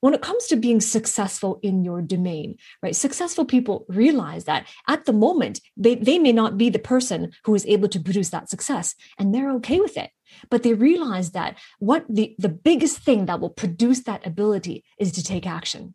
when it comes to being successful in your domain, right? Successful people realize that at the moment, they, they may not be the person who is able to produce that success, and they're okay with it. But they realize that what the, the biggest thing that will produce that ability is to take action.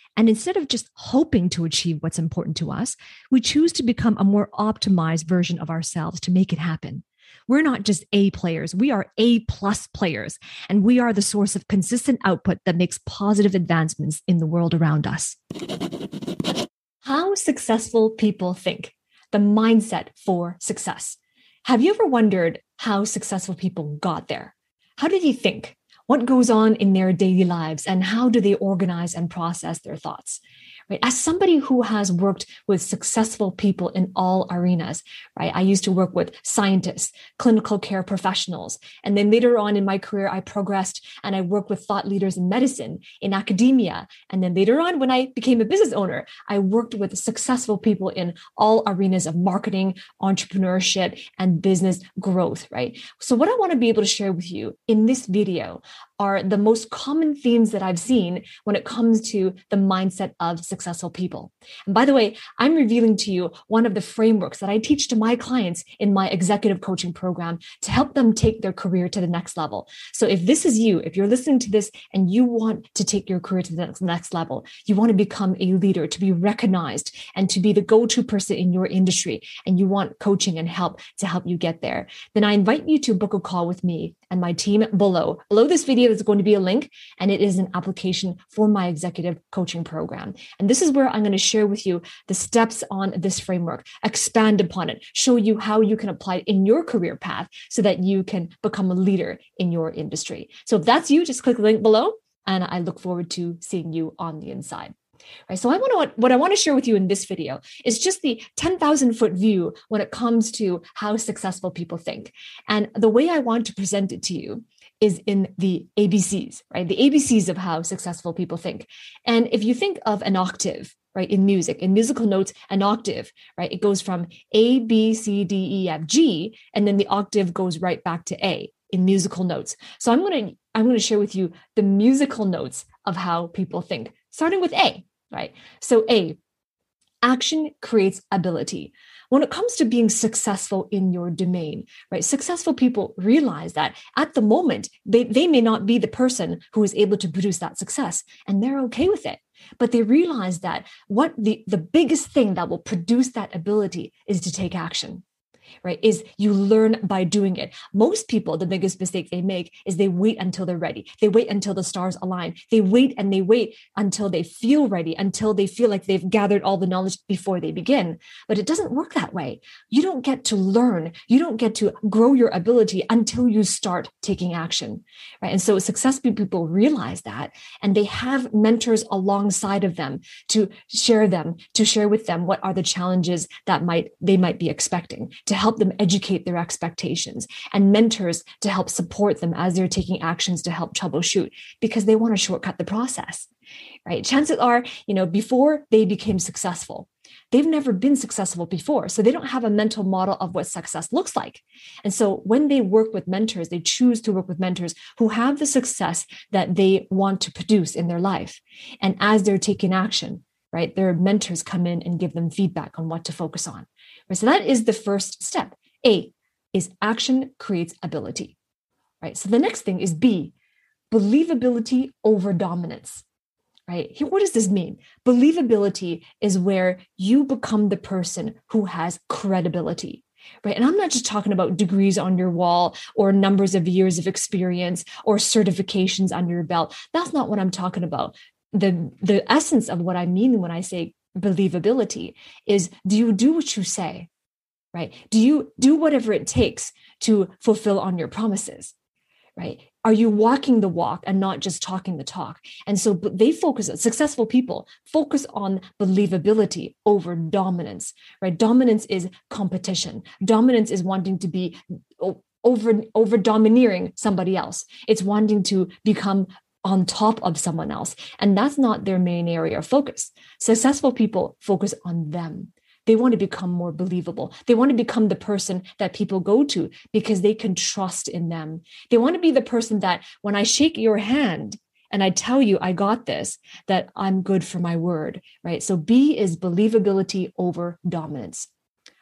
And instead of just hoping to achieve what's important to us, we choose to become a more optimized version of ourselves to make it happen. We're not just A players, we are A plus players, and we are the source of consistent output that makes positive advancements in the world around us. How successful people think, the mindset for success. Have you ever wondered how successful people got there? How did you think? What goes on in their daily lives and how do they organize and process their thoughts right? As somebody who has worked with successful people in all arenas right? I used to work with scientists clinical care professionals and then later on in my career i progressed and i worked with thought leaders in medicine in academia and then later on when i became a business owner i worked with successful people in all arenas of marketing entrepreneurship and business growth right? So what i want to be able to share with you in this video are the most common themes that I've seen when it comes to the mindset of successful people. And by the way, I'm revealing to you one of the frameworks that I teach to my clients in my executive coaching program to help them take their career to the next level. So if this is you, if you're listening to this and you want to take your career to the next level, you want to become a leader, to be recognized and to be the go-to person in your industry, and you want coaching and help to help you get there, then I invite you to book a call with me and my team below. Below this video is going to be a link and it is an application for my executive coaching program. And this is where I'm going to share with you the steps on this framework, expand upon it, show you how you can apply it in your career path so that you can become a leader in your industry. So if that's you, just click the link below and I look forward to seeing you on the inside. Right. So I want to what I want to share with you in this video is just the 10,000 foot view when it comes to how successful people think. And the way I want to present it to you is in the ABCs, right? The ABCs of how successful people think. And if you think of an octave, right, in music, in musical notes, an octave, right, it goes from A, B, C, D, E, F, G, and then the octave goes right back to A in musical notes. So I'm going to I'm going to share with you the musical notes of how people think, starting with A, right? So, A, action creates ability. When it comes to being successful in your domain, right? Successful people realize that at the moment, they, they may not be the person who is able to produce that success, and they're okay with it. But they realize that what the, the biggest thing that will produce that ability is to take action right? Is you learn by doing it. Most people, the biggest mistake they make is they wait until they're ready. They wait until the stars align. They wait and they wait until they feel ready, until they feel like they've gathered all the knowledge before they begin. But it doesn't work that way. You don't get to learn. You don't get to grow your ability until you start taking action, right? And so successful people realize that and they have mentors alongside of them to share them, to share with them what are the challenges that might they might be expecting to help them educate their expectations and mentors to help support them as they're taking actions to help troubleshoot because they want to shortcut the process right? Chances are you know before they became successful they've never been successful before. So they don't have a mental model of what success looks like. And so when they work with mentors they choose to work with mentors who have the success that they want to produce in their life. And as they're taking action right their mentors come in and give them feedback on what to focus on Right? So that is the first step. A is action creates ability. Right. So the next thing is B, believability over dominance. right? What does this mean? Believability is where you become the person who has credibility. Right. And I'm not just talking about degrees on your wall or numbers of years of experience or certifications under your belt. That's not what I'm talking about. The, the essence of what I mean when I say believability is do you do what you say? Right. Do you do whatever it takes to fulfill on your promises? Right are you walking the walk and not just talking the talk and so they focus successful people focus on believability over dominance right dominance is competition dominance is wanting to be over over domineering somebody else it's wanting to become on top of someone else and that's not their main area of focus successful people focus on them they want to become more believable. They want to become the person that people go to because they can trust in them. They want to be the person that when I shake your hand, and I tell you, I got this, that I'm good for my word, right? So B is believability over dominance.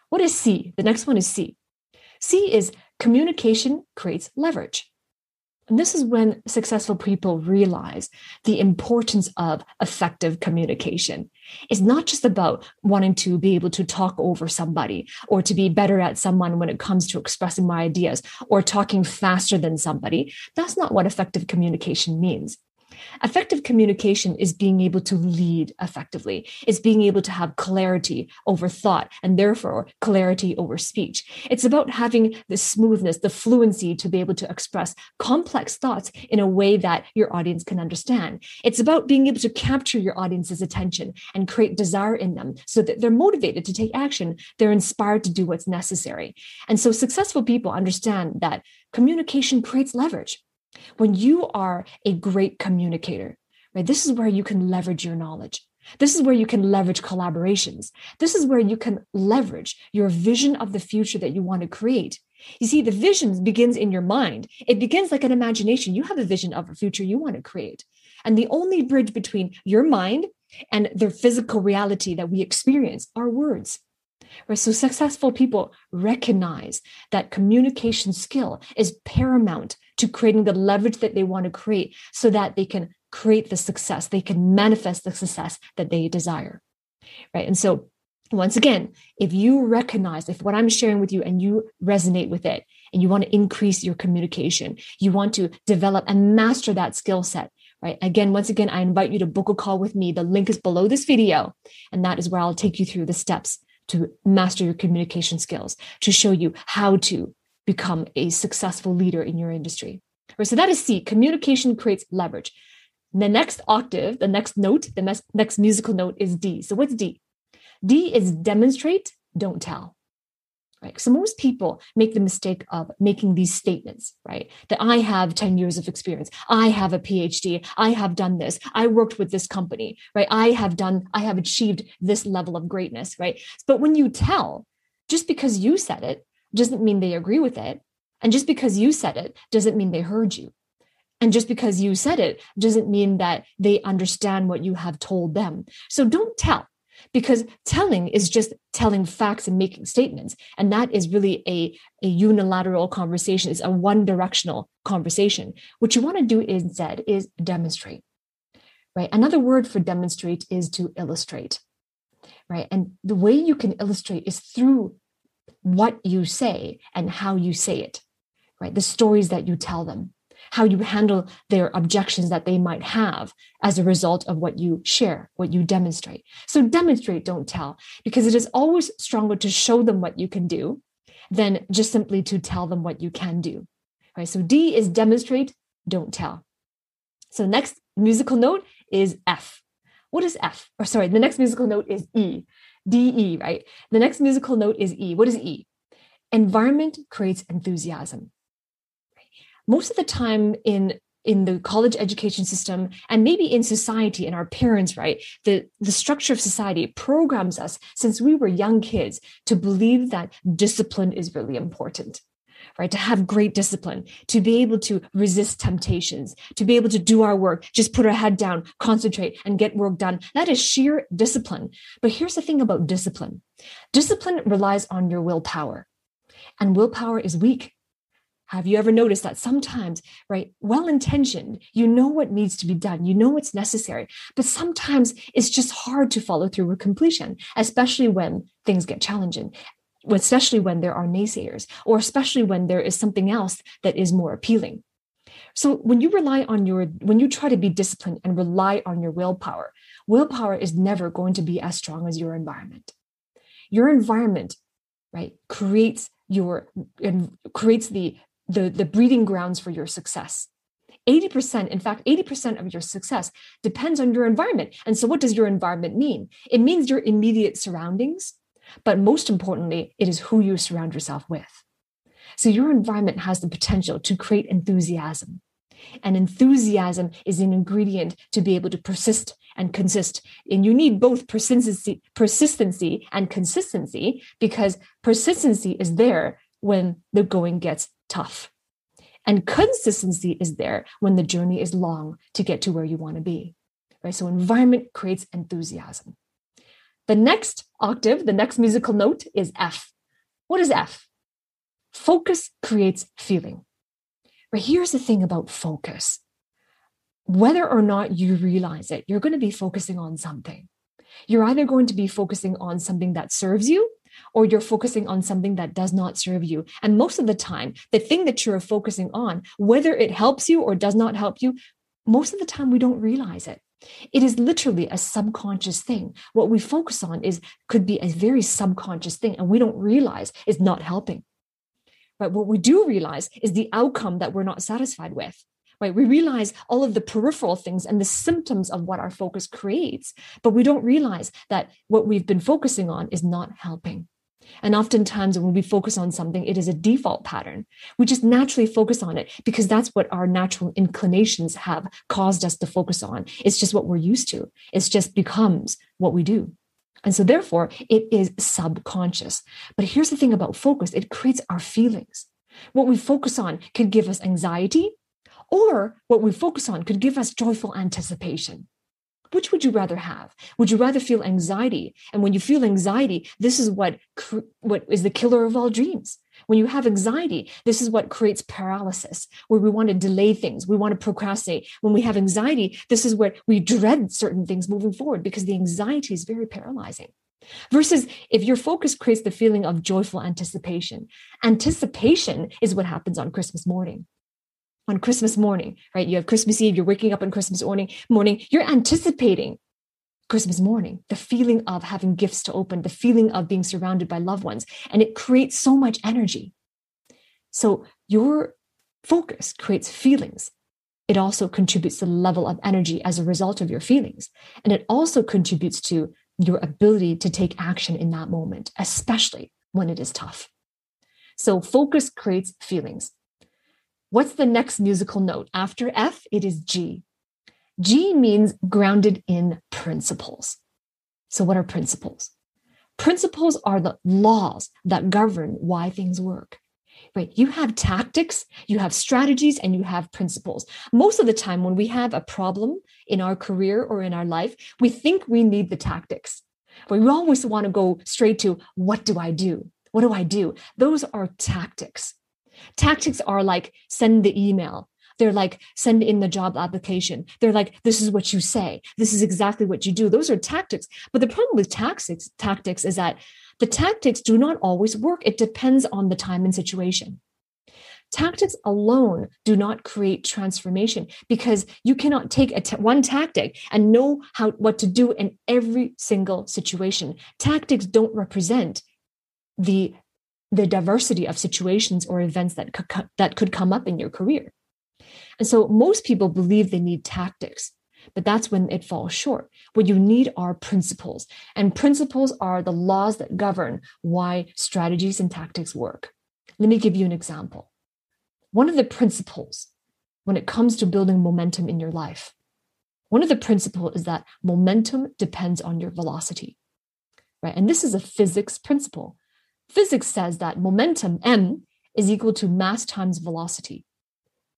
What is C? The next one is C. C is communication creates leverage. And this is when successful people realize the importance of effective communication. It's not just about wanting to be able to talk over somebody or to be better at someone when it comes to expressing my ideas or talking faster than somebody. That's not what effective communication means. Effective communication is being able to lead effectively. It's being able to have clarity over thought and therefore clarity over speech. It's about having the smoothness, the fluency to be able to express complex thoughts in a way that your audience can understand. It's about being able to capture your audience's attention and create desire in them so that they're motivated to take action. They're inspired to do what's necessary. And so successful people understand that communication creates leverage. When you are a great communicator, right, this is where you can leverage your knowledge. This is where you can leverage collaborations. This is where you can leverage your vision of the future that you want to create. You see, the vision begins in your mind. It begins like an imagination. You have a vision of a future you want to create. And the only bridge between your mind and the physical reality that we experience are words. Right? So successful people recognize that communication skill is paramount to creating the leverage that they want to create so that they can create the success, they can manifest the success that they desire. Right. And so once again, if you recognize if what I'm sharing with you and you resonate with it and you want to increase your communication, you want to develop and master that skill set, right? Again, once again, I invite you to book a call with me. The link is below this video, and that is where I'll take you through the steps to master your communication skills, to show you how to become a successful leader in your industry. Right, so that is C. Communication creates leverage. The next octave, the next note, the mes- next musical note is D. So what's D? D is demonstrate, don't tell right? So most people make the mistake of making these statements, right? That I have 10 years of experience. I have a PhD. I have done this. I worked with this company, right? I have done, I have achieved this level of greatness, right? But when you tell, just because you said it doesn't mean they agree with it. And just because you said it doesn't mean they heard you. And just because you said it doesn't mean that they understand what you have told them. So don't tell because telling is just telling facts and making statements and that is really a, a unilateral conversation it's a one directional conversation what you want to do instead is demonstrate right another word for demonstrate is to illustrate right and the way you can illustrate is through what you say and how you say it right the stories that you tell them how you handle their objections that they might have as a result of what you share, what you demonstrate. So demonstrate, don't tell, because it is always stronger to show them what you can do than just simply to tell them what you can do. Right. So D is demonstrate, don't tell. So next musical note is F. What is F? Or sorry, the next musical note is E. D E, right? The next musical note is E. What is E? Environment creates enthusiasm most of the time in in the college education system and maybe in society and our parents right the the structure of society programs us since we were young kids to believe that discipline is really important right? To have great discipline to be able to resist temptations to be able to do our work just put our head down concentrate and get work done. That is sheer discipline. But here's the thing about discipline. Discipline relies on your willpower. And willpower is weak. Have you ever noticed that sometimes, right, well intentioned, you know what needs to be done, you know what's necessary, but sometimes it's just hard to follow through with completion, especially when things get challenging, especially when there are naysayers, or especially when there is something else that is more appealing. So when you rely on your, when you try to be disciplined and rely on your willpower, willpower is never going to be as strong as your environment. Your environment, right, creates your and creates the the the breeding grounds for your success. 80%, in fact, 80% of your success depends on your environment. And so, what does your environment mean? It means your immediate surroundings, but most importantly, it is who you surround yourself with. So, your environment has the potential to create enthusiasm. And enthusiasm is an ingredient to be able to persist and consist. And you need both persistency, persistency and consistency because persistency is there when the going gets tough. And consistency is there when the journey is long to get to where you want to be. Right? So environment creates enthusiasm. The next octave, the next musical note is F. What is F? Focus creates feeling. But here's the thing about focus whether or not you realize it, you're going to be focusing on something. You're either going to be focusing on something that serves you or you're focusing on something that does not serve you. And most of the time, the thing that you're focusing on, whether it helps you or does not help you, most of the time we don't realize it. It is literally a subconscious thing. What we focus on is could be a very subconscious thing, and we don't realize is not helping. But what we do realize is the outcome that we're not satisfied with right? We realize all of the peripheral things and the symptoms of what our focus creates, but we don't realize that what we've been focusing on is not helping. And oftentimes, when we focus on something, it is a default pattern. We just naturally focus on it because that's what our natural inclinations have caused us to focus on. It's just what we're used to, it just becomes what we do. And so, therefore, it is subconscious. But here's the thing about focus it creates our feelings. What we focus on can give us anxiety, or what we focus on could give us joyful anticipation. Which would you rather have? Would you rather feel anxiety? And when you feel anxiety, this is what, what is the killer of all dreams. When you have anxiety, this is what creates paralysis, where we want to delay things, we want to procrastinate. When we have anxiety, this is where we dread certain things moving forward because the anxiety is very paralyzing. Versus if your focus creates the feeling of joyful anticipation, anticipation is what happens on Christmas morning on Christmas morning, right? You have Christmas Eve, you're waking up on Christmas morning, morning, you're anticipating Christmas morning, the feeling of having gifts to open, the feeling of being surrounded by loved ones, and it creates so much energy. So your focus creates feelings. It also contributes to the level of energy as a result of your feelings. And it also contributes to your ability to take action in that moment, especially when it is tough. So focus creates feelings. What's the next musical note? After F, it is G. G means grounded in principles. So, what are principles? Principles are the laws that govern why things work. Right? You have tactics, you have strategies, and you have principles. Most of the time, when we have a problem in our career or in our life, we think we need the tactics. But we always want to go straight to what do I do? What do I do? Those are tactics. Tactics are like send the email. They're like send in the job application. They're like this is what you say. This is exactly what you do. Those are tactics. But the problem with tactics tactics is that the tactics do not always work. It depends on the time and situation. Tactics alone do not create transformation because you cannot take one tactic and know how what to do in every single situation. Tactics don't represent the the diversity of situations or events that could, that could come up in your career. And so most people believe they need tactics, but that's when it falls short. What you need are principles, and principles are the laws that govern why strategies and tactics work. Let me give you an example. One of the principles when it comes to building momentum in your life, one of the principles is that momentum depends on your velocity, right? And this is a physics principle Physics says that momentum, m, is equal to mass times velocity.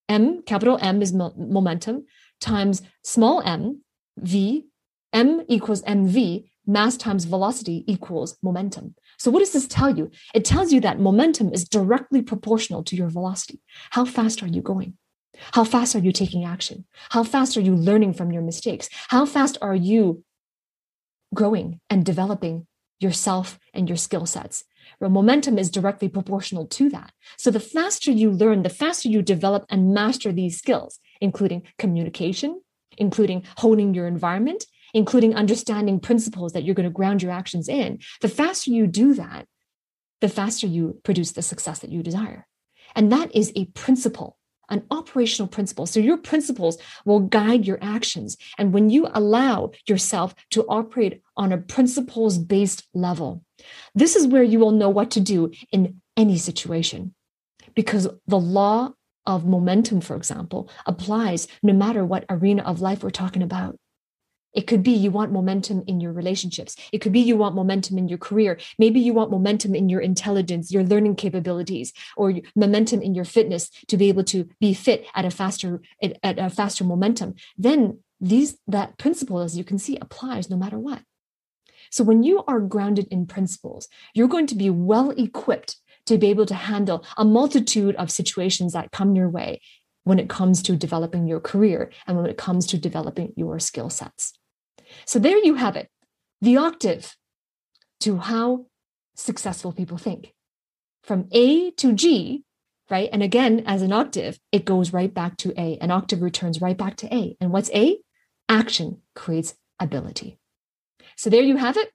m, capital M is mo- momentum, times small m, v, m equals mv, mass times velocity equals momentum. So, what does this tell you? It tells you that momentum is directly proportional to your velocity. How fast are you going? How fast are you taking action? How fast are you learning from your mistakes? How fast are you growing and developing yourself and your skill sets? Well, momentum is directly proportional to that. So the faster you learn, the faster you develop and master these skills, including communication, including honing your environment, including understanding principles that you're going to ground your actions in, the faster you do that, the faster you produce the success that you desire. And that is a principle an operational principle. So your principles will guide your actions. And when you allow yourself to operate on a principles based level, this is where you will know what to do in any situation. Because the law of momentum, for example, applies no matter what arena of life we're talking about. It could be you want momentum in your relationships. It could be you want momentum in your career. Maybe you want momentum in your intelligence, your learning capabilities, or momentum in your fitness to be able to be fit at a faster at a faster momentum. Then these that principle, as you can see, applies no matter what. So when you are grounded in principles, you're going to be well equipped to be able to handle a multitude of situations that come your way when it comes to developing your career and when it comes to developing your skill sets. So there you have it the octave to how successful people think from A to G, right? And again, as an octave, it goes right back to A. An octave returns right back to A. And what's A? Action creates ability. So there you have it.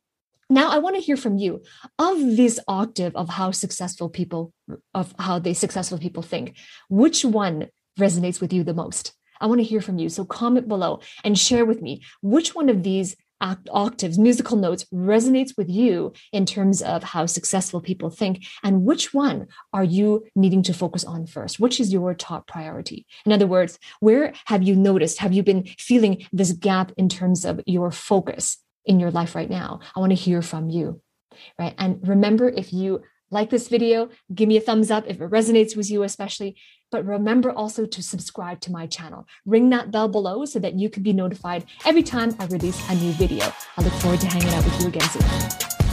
Now I want to hear from you of this octave of how successful people of how they successful people think. Which one resonates with you the most? I want to hear from you. So comment below and share with me which one of these octaves, musical notes resonates with you in terms of how successful people think, and which one are you needing to focus on first? Which is your top priority? In other words, where have you noticed, have you been feeling this gap in terms of your focus in your life right now? I want to hear from you, right? And remember, if you like this video, give me a thumbs up if it resonates with you, especially. But remember also to subscribe to my channel. Ring that bell below so that you can be notified every time I release a new video. I look forward to hanging out with you again soon.